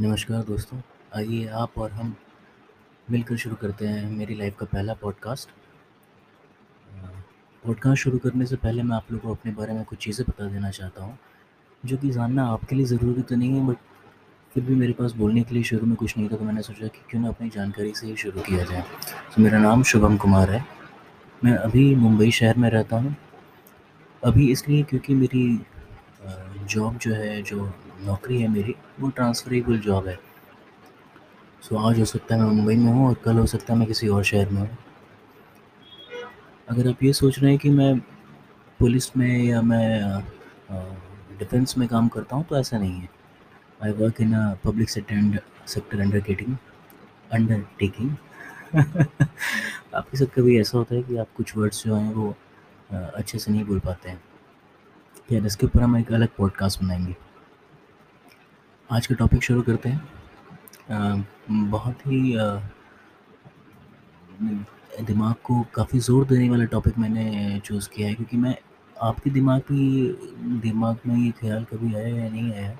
नमस्कार दोस्तों, आइए आप और हम मिलकर शुरू करते हैं मेरी लाइफ का पहला पॉडकास्ट पॉडकास्ट शुरू करने से पहले मैं आप लोगों को अपने बारे में कुछ चीज़ें बता देना चाहता हूँ, जो कि जानना आपके लिए ज़रूरी तो नहीं है बट फिर भी मेरे पास बोलने के लिए शुरू में कुछ नहीं था तो मैंने सोचा कि क्यों ना अपनी जानकारी से ही शुरू किया जाए। तो मेरा नाम शुभम कुमार है। मैं अभी मुंबई शहर में रहता हूँ। अभी इसलिए क्योंकि मेरी जॉब जो है, जो नौकरी है मेरी, वो ट्रांसफरेबल जॉब है। सो आज हो सकता है मैं मुंबई में हूँ और कल हो सकता है मैं किसी और शहर में हूँ। अगर आप ये सोच रहे हैं कि मैं पुलिस में या मैं डिफेंस में काम करता हूँ तो ऐसा नहीं है। I work in a public sector under getting undertaking आपके साथ कभी ऐसा होता है कि आप कुछ वर्ड्स जो हैं वो अच्छे से नहीं बोल पाते हैं? या इसके ऊपर हम एक अलग पॉडकास्ट बनाएँगे। आज का टॉपिक शुरू करते हैं। बहुत ही दिमाग को काफ़ी ज़ोर देने वाला टॉपिक मैंने चूज़ किया है, क्योंकि मैं, आपके दिमाग की, दिमाग में ये ख्याल कभी आया या नहीं आया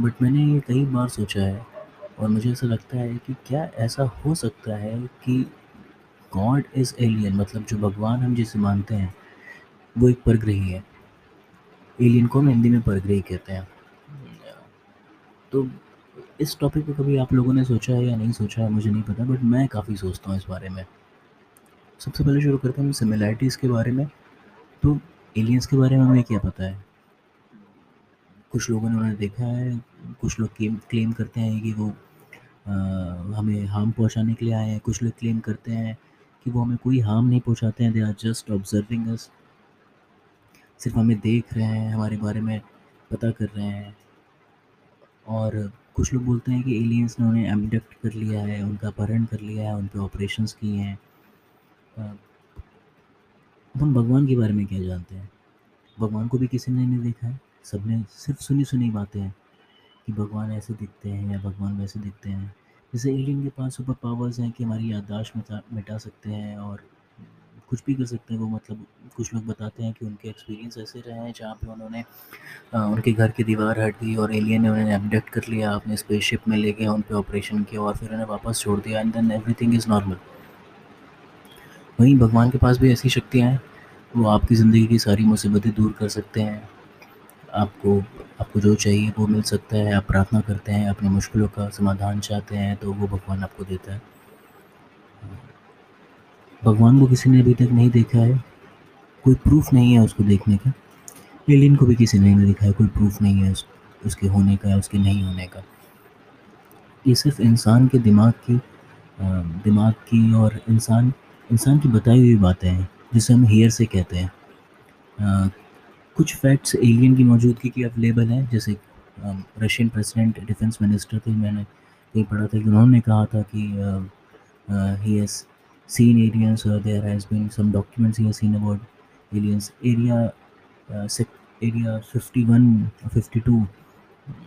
बट मैंने ये कई बार सोचा है, और मुझे ऐसा लगता है कि क्या ऐसा हो सकता है कि गॉड इज़ एलियन मतलब जो भगवान हम जिसे मानते हैं, वो एक परग्रही है। एलियन को हम हिंदी में परग्रही कहते हैं। तो इस टॉपिक पे कभी आप लोगों ने सोचा है या नहीं सोचा है मुझे नहीं पता बट मैं काफ़ी सोचता हूँ इस बारे में। सबसे पहले शुरू करते हैं सिमिलैरिटीज़ के बारे में। तो एलियंस के बारे में हमें क्या पता है? कुछ लोगों ने उन्हें देखा है कुछ लोग क्लेम क्लेम करते हैं कि वो आ, हमें हार्म पहुँचाने के लिए आए हैं कुछ लोग क्लेम करते हैं कि वो हमें कोई हार्म नहीं पहुंचाते हैं they are just observing us सिर्फ़ हमें देख रहे हैं हमारे बारे में पता कर रहे हैं। और कुछ लोग बोलते हैं कि एलियंस ने उन्हें एबडक्ट कर लिया है, उनका अपहरण कर लिया है उन पर ऑपरेशंस किए हैं। हम भगवान के बारे में क्या जानते हैं? भगवान को भी किसी ने नहीं देखा है? सबने सिर्फ़ सुनी सुनी बातें हैं कि भगवान ऐसे दिखते हैं या भगवान वैसे दिखते हैं। जैसे एलियन के पास सुपर पावर्स हैं कि हमारी याददाश्त मिटा सकते हैं और कुछ भी कर सकते हैं। वो मतलब कुछ लोग बताते हैं कि उनके एक्सपीरियंस ऐसे रहे हैं, जहाँ पे उन्होंने उनके घर की दीवार हट दी और एलियन ने उन्हें एबडक्ट कर लिया, अपने स्पेसशिप में ले गया उन पर ऑपरेशन किया और फिर उन्हें वापस छोड़ दिया and then everything is normal वहीं भगवान के पास भी ऐसी शक्तियाँ हैं। वो आपकी ज़िंदगी की सारी मुसीबतें दूर कर सकते हैं। आपको आपको जो चाहिए वो मिल सकता है। आप प्रार्थना करते हैं, अपनी मुश्किलों का समाधान चाहते हैं तो वो भगवान आपको देता है। भगवान को किसी ने अभी तक नहीं देखा है। कोई प्रूफ नहीं है उसको देखने का। एलियन को भी किसी ने नहीं देखा है कोई प्रूफ नहीं है उस, उसके होने का उसके नहीं होने का। ये सिर्फ़ इंसान के दिमाग की दिमाग की और इंसान इंसान की बताई हुई बातें हैं जिसे हम हेयर से कहते हैं। कुछ फैक्ट्स एलियन की मौजूदगी की अवेलेबल हैं जैसे रशियन प्रेसिडेंट डिफेंस मिनिस्टर थे मैंने कहीं पढ़ा था कि उन्होंने कहा था कि he seen aliens uh, there has been some documents he has seen about aliens. Area uh, area 51 52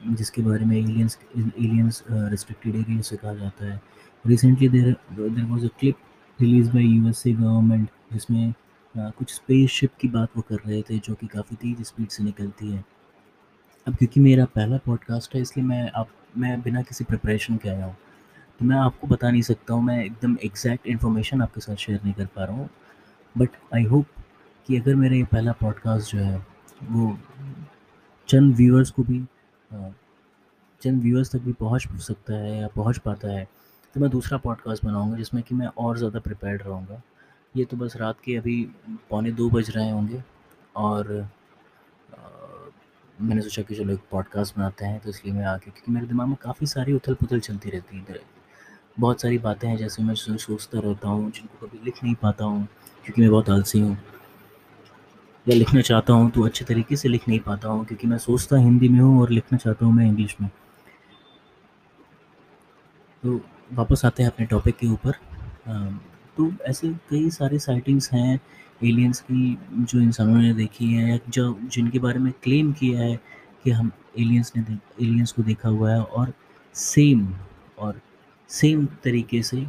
जिसके बारे में एलियंस एलियंस रिस्ट्रिक्टेड एरिया से कहा जाता है। Recently there there was a clip release by USA government जिसमें uh, कुछ spaceship की बात वो कर रहे थे जो कि काफ़ी तेज़ स्पीड से निकलती है। अब क्योंकि मेरा पहला पॉडकास्ट है इसलिए मैं आप मैं बिना किसी प्रिपरेशन के आया हूँ। तो मैं आपको बता नहीं सकता हूँ, मैं एकदम एग्जैक्ट इन्फॉर्मेशन आपके साथ शेयर नहीं कर पा रहा हूँ। बट आई होप कि अगर मेरा ये पहला पॉडकास्ट जो है, वो चंद व्यूअर्स को भी चंद व्यूअर्स तक भी पहुँच सकता है या पहुँच पाता है तो मैं दूसरा पॉडकास्ट बनाऊँगा जिसमें कि मैं और ज़्यादा प्रिपेयर्ड रहूँगा। ये तो बस रात के अभी पौने दो बज रहे होंगे और मैंने सोचा कि चलो एक पॉडकास्ट बनाते हैं तो इसलिए मैं आके, क्योंकि मेरे दिमाग में काफ़ी सारी उथल पुथल चलती रहती है बहुत सारी बातें हैं जैसे मैं सोचता रहता हूँ, जिनको कभी लिख नहीं पाता हूँ, क्योंकि मैं बहुत आलसी हूँ। या लिखना चाहता हूँ तो अच्छे तरीके से लिख नहीं पाता हूँ, क्योंकि मैं सोचता हिंदी में हूँ और लिखना चाहता हूँ मैं इंग्लिश में। तो वापस आते हैं अपने टॉपिक के ऊपर। तो ऐसे कई सारे साइटिंग्स हैं एलियंस की जो इंसानों ने देखी है, या जो, जिनके बारे में क्लेम किया है कि हम एलियंस ने एलियंस को देखा हुआ है, और सेम और सेम तरीके से,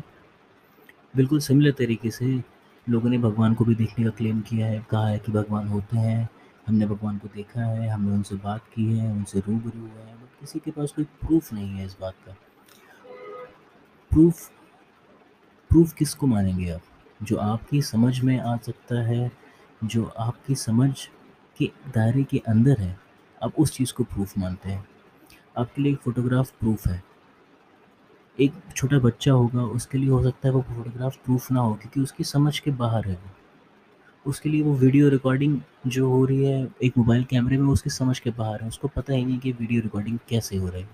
बिल्कुल सिमिलर तरीके से लोगों ने भगवान को भी देखने का क्लेम किया है, कहा है कि भगवान होते हैं, हमने भगवान को देखा है, हमने उनसे बात की है, उनसे रूबरू हुए हैं, बट किसी के पास कोई प्रूफ नहीं है इस बात का। प्रूफ प्रूफ किसको मानेंगे आप? जो आपकी समझ में आ सकता है, जो आपकी समझ के दायरे के अंदर है, आप उस चीज़ को प्रूफ मानते हैं। आपके लिए फ़ोटोग्राफ प्रूफ है। एक छोटा बच्चा होगा, उसके लिए हो सकता है वो फ़ोटोग्राफ प्रूफ ना हो, क्योंकि उसकी समझ के बाहर है वो। उसके लिए वो वीडियो रिकॉर्डिंग जो हो रही है, एक मोबाइल कैमरे में, उसकी समझ के बाहर है। उसको पता ही नहीं कि वीडियो रिकॉर्डिंग कैसे हो रही है।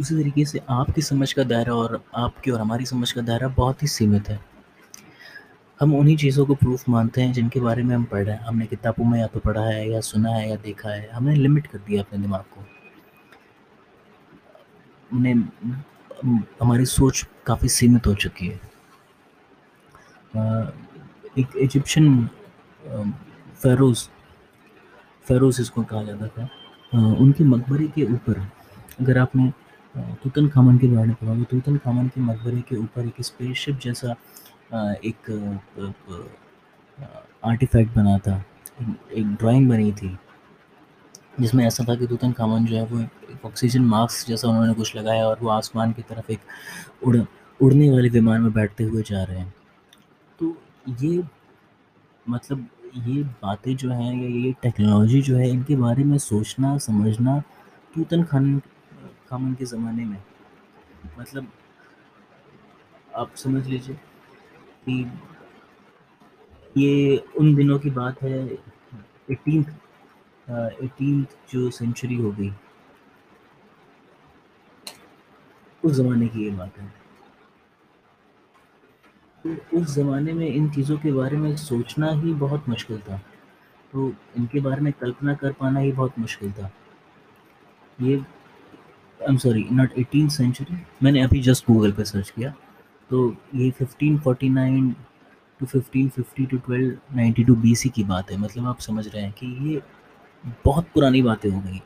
उसी तरीके से आपकी समझ का दायरा और आपकी और हमारी समझ का दायरा बहुत ही सीमित है। हम उन्हीं चीज़ों को प्रूफ मानते हैं, जिनके बारे में हम पढ़ रहे हैं। हमने किताबों में या तो पढ़ा है, या सुना है, या देखा है। हमने लिमिट कर दिया अपने दिमाग को। हमने हमारी सोच काफ़ी सीमित हो चुकी है। एक इजिप्शियन फेरोज फेरोज इसको कहा जाता था। उनके मकबरे के ऊपर, अगर आपने तूतन खामन के बारे में पढ़ा तो तूतन खामन के मकबरे के ऊपर एक स्पेसशिप जैसा एक आर्टिफैक्ट बना था। एक ड्राइंग बनी थी। जिसमें ऐसा था कि तूतन खामन जो है वो एक ऑक्सीजन मास्क जैसा उन्होंने कुछ लगाया और वो आसमान की तरफ़ एक उड़, उड़ने वाले विमान में बैठते हुए जा रहे हैं। तो ये मतलब ये बातें जो हैं या ये टेक्नोलॉजी जो है, इनके बारे में सोचना, समझना तूतन खान खामन के ज़माने में। मतलब आप समझ लीजिए कि ये उन दिनों की बात है, एटीन एटीन जो सेंचुरी हो गई, उस ज़माने की ये बात है। तो उस ज़माने में इन चीज़ों के बारे में सोचना ही बहुत मुश्किल था। तो इनके बारे में कल्पना कर पाना ही बहुत मुश्किल था। ये I am sorry not eighteen century मैंने अभी जस्ट गूगल पे सर्च किया। तो ये 1549 टू 1550 टू 1292 बीसी की बात है। मतलब आप समझ रहे हैं कि ये बहुत पुरानी बातें हो गई।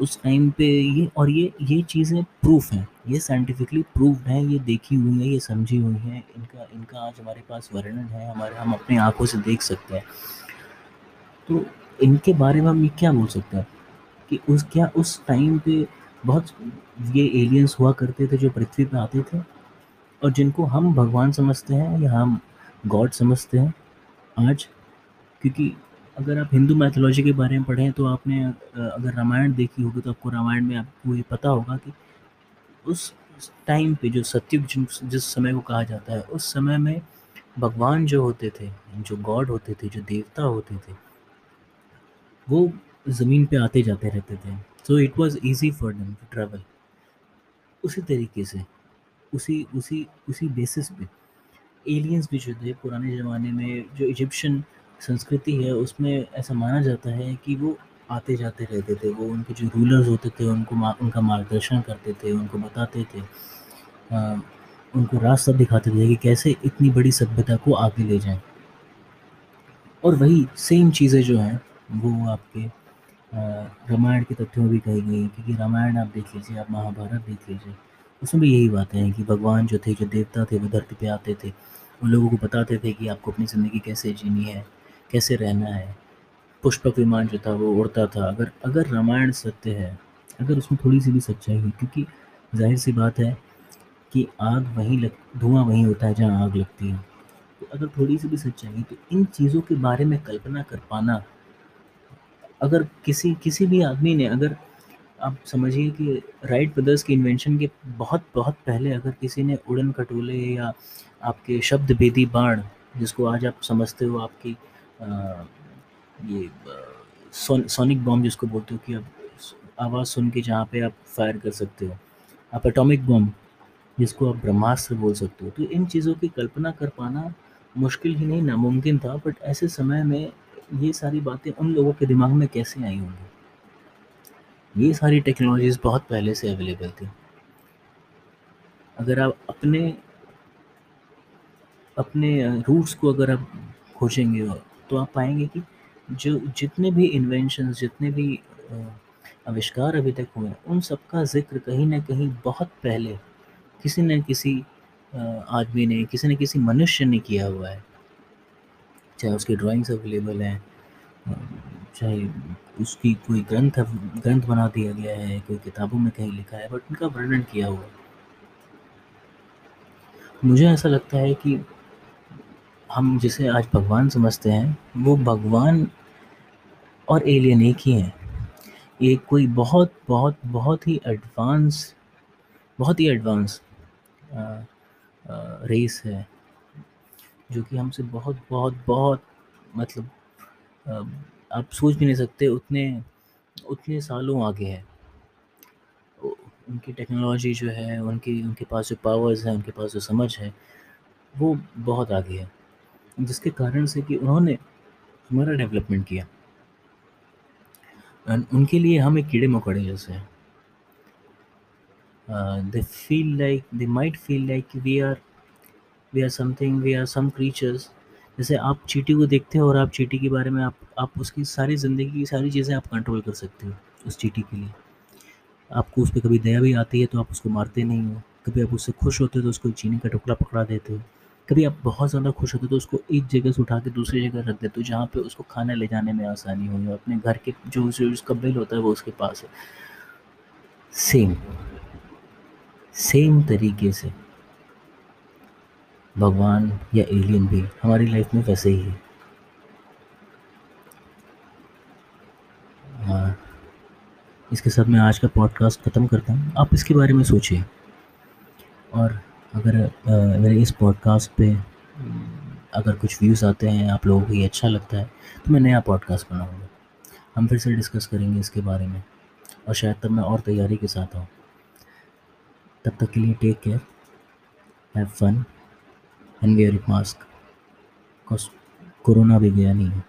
उस टाइम पे ये, और ये ये चीज़ें प्रूफ हैं। ये साइंटिफिकली प्रूफ हैं, ये देखी हुई है, ये समझी हुई हैं। इनका इनका आज हमारे पास वर्णन है, हमारे, हम अपने आँखों से देख सकते हैं। तो इनके बारे में हम ये क्या बोल सकते हैं? कि उस, क्या उस टाइम पे बहुत ये एलियंस हुआ करते थे जो पृथ्वी पे आते थे? और जिनको हम भगवान समझते हैं या हम गॉड समझते हैं आज? क्योंकि अगर आप हिंदू मैथोलॉजी के बारे में पढ़ें तो आपने अगर रामायण देखी होगी तो आपको रामायण में आपको ये पता होगा कि उस टाइम पे जो सत्युग जिस समय को कहा जाता है, उस समय में भगवान जो होते थे, जो गॉड होते थे, जो देवता होते थे, वो ज़मीन पे आते जाते रहते थे। So it was easy for them to travel उसी तरीके से, उसी उसी उसी बेसिस पे एलियंस भी जो थे, पुराने ज़माने में जो इजिप्शियन संस्कृति है उसमें ऐसा माना जाता है कि वो आते जाते रहते थे। वो उनके जो रूलर्स होते थे उनको उनका मार्गदर्शन करते थे उनको बताते थे। आ, उनको रास्ता दिखाते थे कि कैसे इतनी बड़ी सभ्यता को आगे ले जाएँ। और वही सेम चीज़ें जो हैं वो आपके रामायण के तथ्यों में भी कही गई हैं क्योंकि रामायण आप देख लीजिए आप महाभारत देख लीजिए। उसमें भी यही बातें हैं कि भगवान जो थे जो देवता थे वो धरती पे आते थे। उन लोगों को बताते थे कि आपको अपनी ज़िंदगी कैसे जीनी है। कैसे रहना है? पुष्पक विमान जो था, वो उड़ता था। अगर अगर रामायण सत्य है, अगर उसमें थोड़ी सी भी सच्चाई है, क्योंकि ज़ाहिर सी बात है कि आग वहीं लग, धुआँ वहीं होता है जहाँ आग लगती है। तो अगर थोड़ी सी भी सच्चाई तो इन चीज़ों के बारे में कल्पना कर पाना। अगर किसी किसी भी आदमी ने अगर, आप समझिए कि राइट ब्रदर्स की इन्वेंशन के बहुत बहुत पहले अगर किसी ने उड़न खटोले या आपके शब्द बेदी बाण, जिसको आज आप समझते हो आपकी ये सोन, सोनिक बॉम्ब जिसको बोलते हो कि आप आवाज़ सुन के जहाँ पे आप फायर कर सकते हो। आप एटॉमिक बॉम्ब जिसको आप ब्रह्मास्त्र बोल सकते हो। तो इन चीज़ों की कल्पना कर पाना मुश्किल ही नहीं नामुमकिन था बट ऐसे समय में ये सारी बातें उन लोगों के दिमाग में कैसे आई होंगी? ये सारी टेक्नोलॉजीज़ बहुत पहले से अवेलेबल थी। अगर आप अपने अपने रूट्स को अगर आप खोजेंगे तो आप पाएँगे कि जो जितने भी इन्वेंशन जितने भी आविष्कार अभी तक हुए उन सब का ज़िक्र कहीं ना कहीं बहुत पहले किसी न किसी आदमी ने, किसी न किसी मनुष्य ने किया हुआ है। चाहे उसकी ड्राइंग्स अवेलेबल हैं चाहे उसकी कोई ग्रंथ ग्रंथ बना दिया गया है, कोई किताबों में कहीं लिखा है बट उनका वर्णन किया हुआ है। मुझे ऐसा लगता है कि हम जिसे आज भगवान समझते हैं, वो भगवान और एलियन एक ही हैं। ये कोई बहुत बहुत बहुत ही एडवांस बहुत ही एडवांस रेस है, जो कि हमसे बहुत बहुत बहुत मतलब आप सोच भी नहीं सकते उतने उतने सालों आगे है। उनकी टेक्नोलॉजी जो है, उनकी, उनके पास जो पावर्स हैं, उनके पास जो समझ है, वो बहुत आगे है। जिसके कारण से कि उन्होंने हमारा डेवलपमेंट किया। उनके लिए हम एक कीड़े मकोड़े जैसे हैं। They feel like they might feel like we are we are something we are some creatures जैसे आप चीटी को देखते हो और आप चीटी के बारे में आप आप उसकी सारी ज़िंदगी की सारी चीज़ें आप कंट्रोल कर सकते हो उस चीटी के लिए। आपको उस पर कभी दया भी आती है तो आप उसको मारते नहीं हो। कभी आप उससे खुश होते हो तो उसको चीनी का टुकड़ा पकड़ा देते हो। कभी आप बहुत ज़्यादा खुश होते हो तो उसको एक जगह से उठा के दूसरी जगह रख देते हो, जहाँ पे उसको खाना ले जाने में आसानी हो या अपने घर के जो उसका बिल होता है वो उसके पास है। सेम सेम तरीके से भगवान या एलियन भी हमारी लाइफ में वैसे ही है। हाँ। इसके साथ मैं आज का पॉडकास्ट ख़त्म करता हूँ। आप इसके बारे में सोचिए। और अगर मेरे इस पॉडकास्ट पे, अगर कुछ व्यूज़ आते हैं, आप लोगों को ये अच्छा लगता है तो मैं नया पॉडकास्ट बनाऊँगा। हम फिर से डिस्कस करेंगे इसके बारे में। और शायद तब मैं और तैयारी के साथ आऊँ। तब तक के लिए take care have fun and wear mask corona भी गया नहीं है।